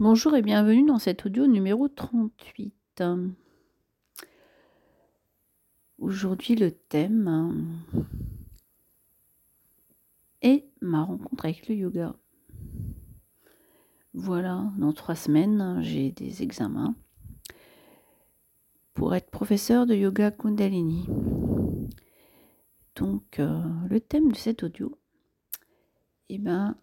Bonjour et bienvenue dans cet audio numéro 38. Aujourd'hui, le thème est ma rencontre avec le yoga. Voilà, dans trois semaines, j'ai des examens pour être professeur de yoga Kundalini. Donc, euh, le thème de cet audio, eh ben,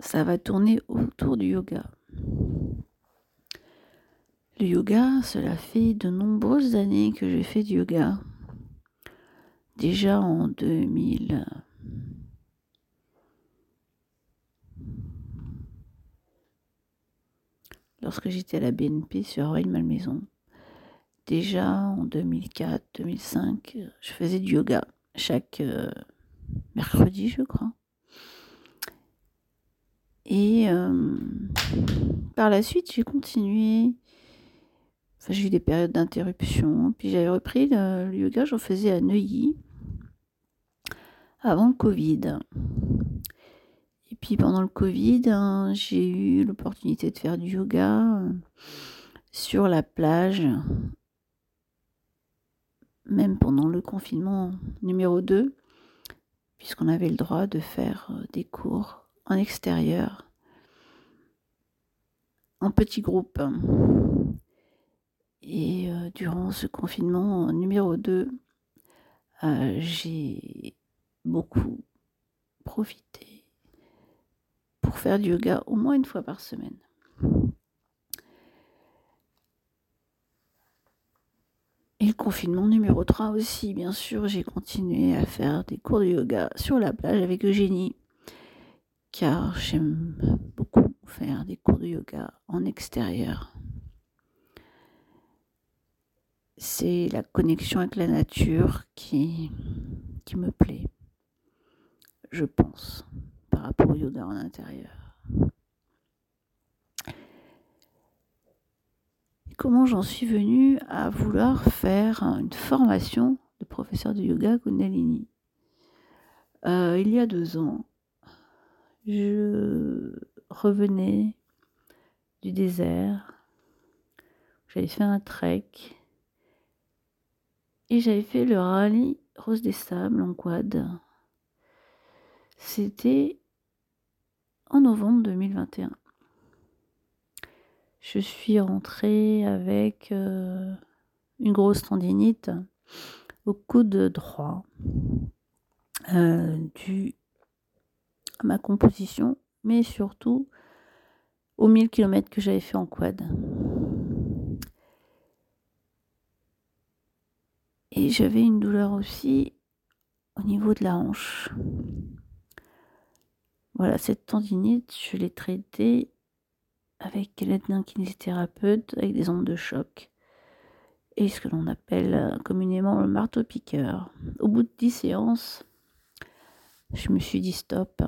ça va tourner autour du yoga. Le yoga, cela fait de nombreuses années que j'ai fait du yoga. Déjà en 2000. Lorsque j'étais à la BNP sur Avril-Malmaison. Déjà en 2004-2005, je faisais du yoga chaque euh, mercredi, je crois. Et euh, par la suite, j'ai continué j'ai eu des périodes d'interruption. Puis j'avais repris le, yoga, j'en faisais à Neuilly avant le Covid. Et puis pendant le Covid, hein, j'ai eu l'opportunité de faire du yoga euh, sur la plage, même pendant le confinement numéro 2, puisqu'on avait le droit de faire euh, des cours en extérieur, en petits groupes. Et euh, durant ce confinement numéro 2, euh, j'ai beaucoup profité pour faire du yoga au moins une fois par semaine. Et le confinement numéro 3 aussi, bien sûr, j'ai continué à faire des cours de yoga sur la plage avec Eugénie, car j'aime beaucoup faire des cours de yoga en extérieur c'est la connexion avec la nature qui, me plaît, je pense, par rapport au yoga en intérieur. comment j'en suis venue à vouloir faire une formation de professeur de yoga Kundalini? Euh, Il y a deux ans, je revenais du désert, j'avais fait un trek et j'avais fait le rallye Rose des Sables en quad. C'était en novembre 2021. Je suis rentrée avec euh, une grosse tendinite au coude droit, euh, dû à ma composition, mais surtout aux 1000 km que j'avais fait en quad. Et j'avais une douleur aussi au niveau de la hanche. Voilà, cette tendinite, je l'ai traitée avec l'aide d'un kinésithérapeute, avec des ondes de choc. Et ce que l'on appelle euh, communément le marteau-piqueur. Au bout de dix séances, je me suis dit stop.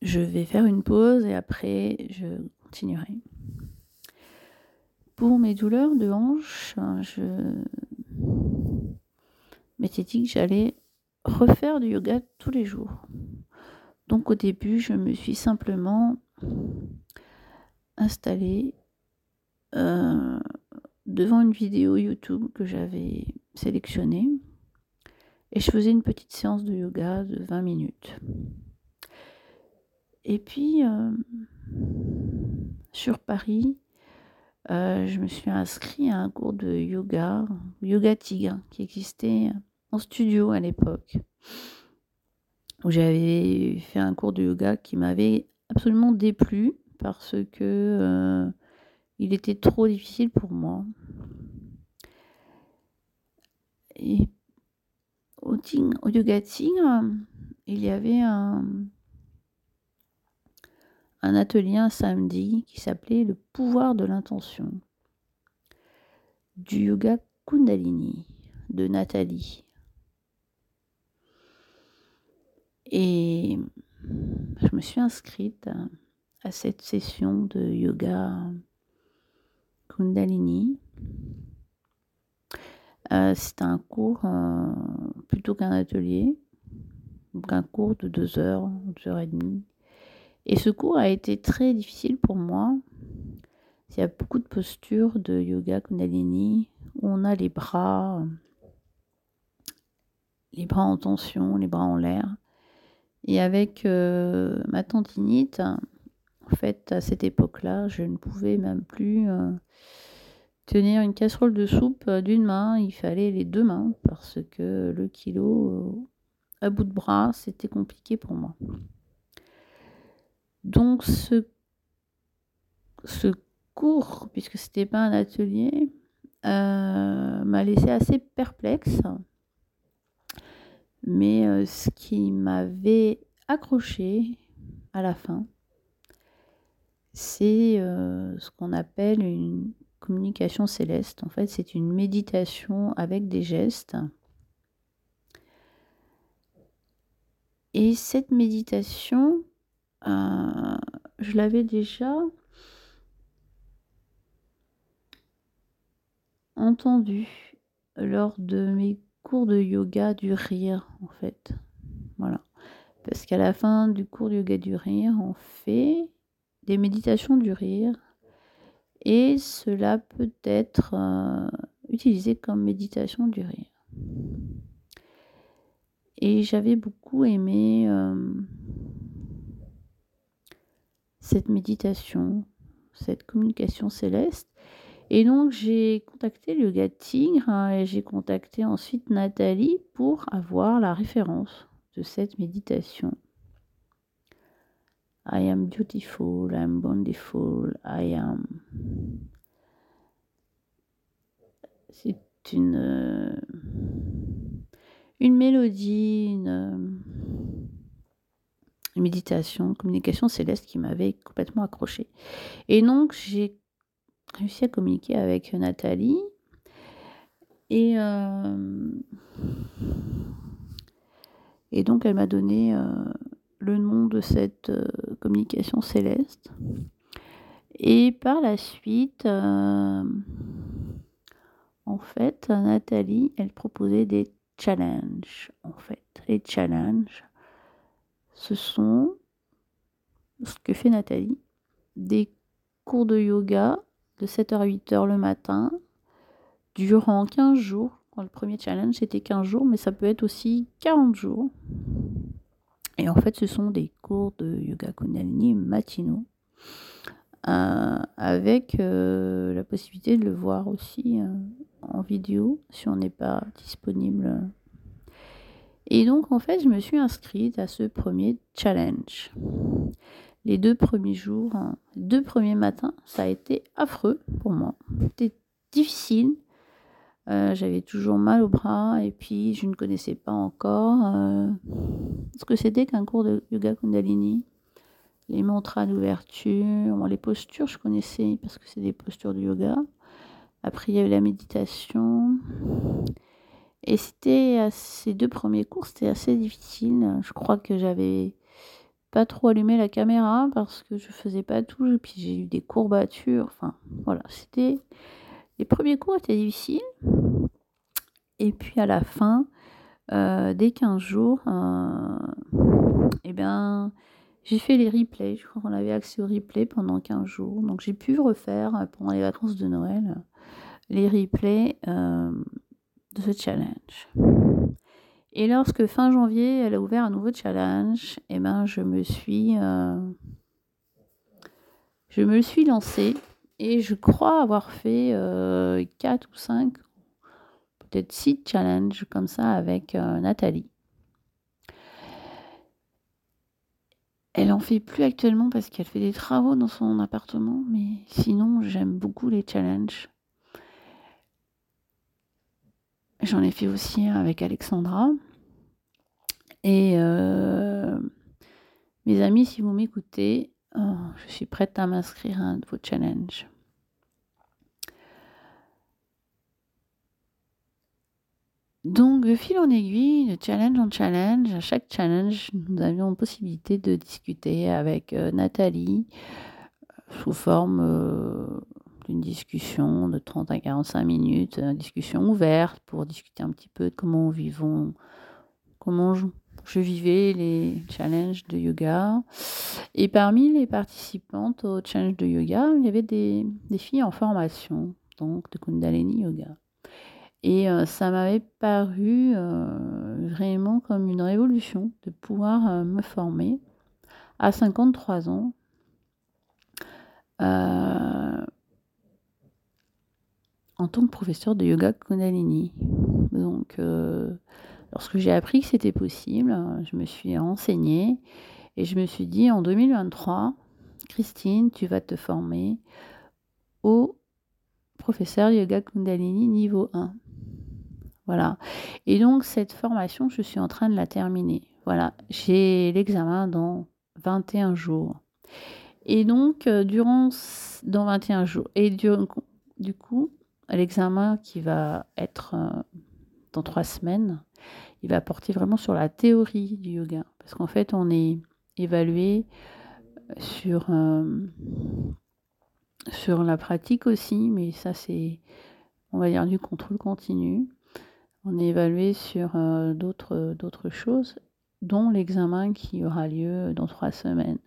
Je vais faire une pause et après je continuerai. Pour mes douleurs de hanche, je m'étais dit que j'allais refaire du yoga tous les jours. Donc au début, je me suis simplement installée euh, devant une vidéo YouTube que j'avais sélectionnée et je faisais une petite séance de yoga de 20 minutes. Et puis, euh, sur Paris, euh, je me suis inscrit à un cours de yoga, Yoga Tigre, qui existait en studio à l'époque. Où j'avais fait un cours de yoga qui m'avait absolument déplu parce que euh, il était trop difficile pour moi. Et au, Yoga Tigre, il y avait un, atelier samedi qui s'appelait Le pouvoir de l'intention du yoga Kundalini de Nathalie. Et je me suis inscrite à, cette session de yoga Kundalini. Euh, c'est un cours euh, plutôt qu'un atelier, donc un cours de deux heures, deux heures et demie Et ce cours a été très difficile pour moi. Il y a beaucoup de postures de yoga Kundalini où on a les bras, les bras en tension, les bras en l'air. Et avec euh, ma tendinite, en fait, à cette époque-là, je ne pouvais même plus euh, tenir une casserole de soupe euh, d'une main. Il fallait les deux mains parce que le kilo à bout de bras, c'était compliqué pour moi. Donc ce, ce cours, puisque c'était pas un atelier, euh, m'a laissé assez perplexe. Mais euh, ce qui m'avait accroché à la fin, c'est euh, ce qu'on appelle une communication céleste. En fait, c'est une méditation avec des gestes. Et cette méditation, je l'avais déjà entendu lors de mes cours de yoga du rire, en fait. Voilà. Parce qu'à la fin du cours de yoga du rire, on fait des méditations du rire. Et cela peut être euh, utilisé comme méditation du rire. Et j'avais beaucoup aimé euh, cette méditation, cette communication céleste. Et donc j'ai contacté le yoga tigre hein, et j'ai contacté ensuite Nathalie pour avoir la référence de cette méditation. I am beautiful, I am wonderful, I am. C'est une, euh, mélodie, une, une méditation, une communication céleste qui m'avait complètement accroché. Et donc j'ai réussi à communiquer avec Nathalie. Et, euh, et donc, elle m'a donné euh, le nom de cette euh, communication céleste. Et par la suite, en fait, Nathalie, elle proposait des challenges. En fait, les challenges, ce sont ce que fait Nathalie, des cours de yoga de 7h à 8h le matin, durant 15 jours. le premier challenge, c'était 15 jours, mais ça peut être aussi 40 jours. Et en fait, ce sont des cours de yoga kundalini matinaux, euh, avec euh, la possibilité de le voir aussi euh, en vidéo si on n'est pas disponible. Et donc, en fait, je me suis inscrite à ce premier challenge les deux premiers jours, hein, deux premiers matins, ça a été affreux pour moi. C'était difficile. Euh, j'avais toujours mal au bras et puis je ne connaissais pas encore euh, ce que c'était qu'un cours de yoga kundalini. Les mantras d'ouverture, les postures, je connaissais parce que c'est des postures de yoga. Après, il y avait la méditation. Et c'était ces deux premiers cours, c'était assez difficile. Je crois que j'avais pas trop allumer la caméra parce que je faisais pas tout, et puis j'ai eu des courbatures, enfin voilà, c'était les premiers cours étaient difficiles. Et puis à la fin, euh, dès 15 jours, euh, eh j'ai fait les replays. Je crois qu'on avait accès aux replays pendant 15 jours. Donc j'ai pu refaire euh, pendant les vacances de Noël les replays de ce challenge. Et lorsque fin janvier, elle a ouvert un nouveau challenge, eh ben, je me suis, euh, je me suis lancée et je crois avoir fait euh, 4 ou 5, peut-être 6 challenges comme ça avec euh, Nathalie. Elle en fait plus actuellement parce qu'elle fait des travaux dans son appartement, mais sinon j'aime beaucoup les challenges. J'en ai fait aussi avec Alexandra. Et euh, mes amis, si vous m'écoutez, oh, je suis prête à m'inscrire à un de vos challenges. Donc, de fil en aiguille, de challenge en challenge, à chaque challenge, nous avions possibilité de discuter avec euh, Nathalie sous forme une discussion de 30 à 45 minutes, une discussion ouverte pour discuter un petit peu de comment vivons, comment je vivais les challenges de yoga. Et parmi les participantes au challenge de yoga, il y avait des, filles en formation, donc de Kundalini Yoga. Et euh, ça m'avait paru euh, vraiment comme une révolution de pouvoir euh, me former à 53 ans. En tant que professeur de yoga Kundalini. Donc, Lorsque j'ai appris que c'était possible, je me suis renseignée et je me suis dit en 2023, Christine, tu vas te former au professeur yoga Kundalini niveau 1. Voilà. Et donc cette formation, je suis en train de la terminer. Voilà, j'ai l'examen dans 21 jours. Et donc euh, durant dans 21 jours et du coup, l'examen qui va être euh, dans trois semaines, il va porter vraiment sur la théorie du yoga. Parce qu'en fait, on est évalué sur, euh, sur la pratique aussi, mais ça, c'est, on va dire, du contrôle continu. On est évalué sur euh, d'autres, d'autres choses, dont l'examen qui aura lieu dans trois semaines.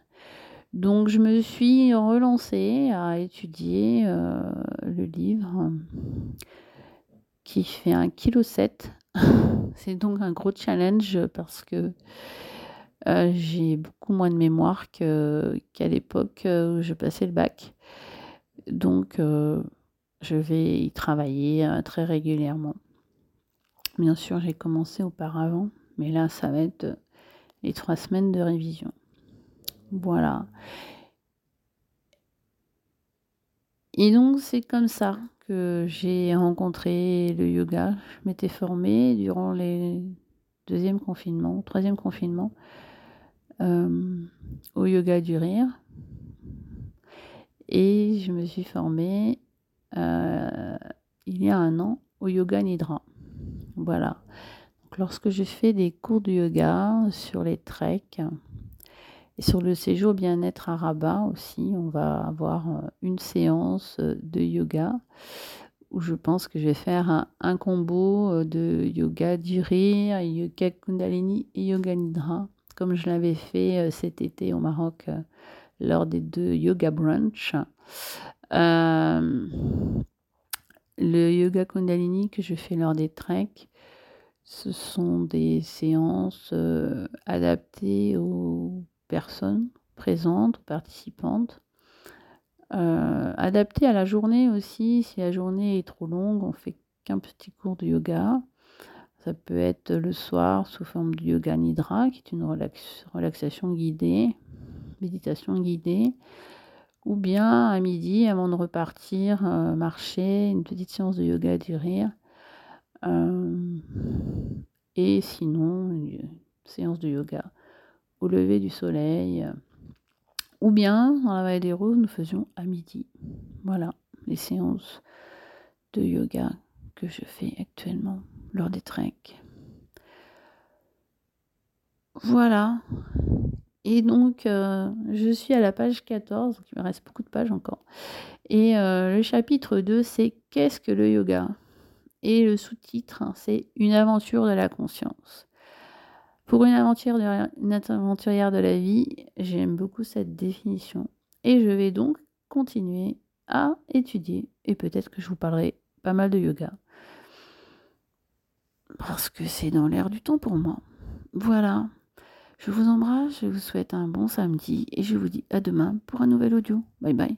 Donc je me suis relancée à étudier euh, le livre qui fait un kilo 7 c'est donc un gros challenge parce que euh, j'ai beaucoup moins de mémoire qu'à l'époque euh, où je passais le bac. Donc, je vais y travailler très régulièrement. Bien sûr, j'ai commencé auparavant, mais là, ça va être les trois semaines de révision. Voilà. Et donc, c'est comme ça j'ai rencontré le yoga. Je m'étais formée durant les deuxième confinement, troisième confinement, euh, au yoga du rire. Et je me suis formée euh, il y a un an au yoga nidra. Voilà. Lorsque je fais des cours de yoga sur les treks, sur le séjour bien-être à Rabat aussi, on va avoir euh, une séance euh, de yoga où je pense que je vais faire un, combo euh, de yoga du rire, yoga kundalini et yoga nidra, comme je l'avais fait cet été au Maroc lors des deux yoga brunch. le yoga kundalini que je fais lors des treks, ce sont des séances adaptées aux personnes présentes, participantes. Euh, adapté à la journée aussi, si la journée est trop longue, on fait qu'un petit cours de yoga. Ça peut être le soir sous forme de yoga nidra, qui est une relaxation guidée, méditation guidée, ou bien à midi, avant de repartir, euh, marcher, une petite séance de yoga du rire. Euh, et sinon, une séance de yoga au lever du soleil. Ou bien, dans la vallée des roses, nous faisions à midi. Voilà les séances de yoga que je fais actuellement lors des treks. Voilà. Et donc, euh, je suis à la page 14, donc il me reste beaucoup de pages encore. Et euh, le chapitre 2, c'est Qu'est-ce que le yoga? Et le sous-titre, hein, c'est Une aventure de la conscience. Pour une, aventurière de la vie, j'aime beaucoup cette définition. Et je vais donc continuer à étudier. Et peut-être que je vous parlerai pas mal de yoga. Parce que c'est dans l'air du temps pour moi. Voilà. Je vous embrasse, je vous souhaite un bon samedi et je vous dis à demain pour un nouvel audio. Bye bye.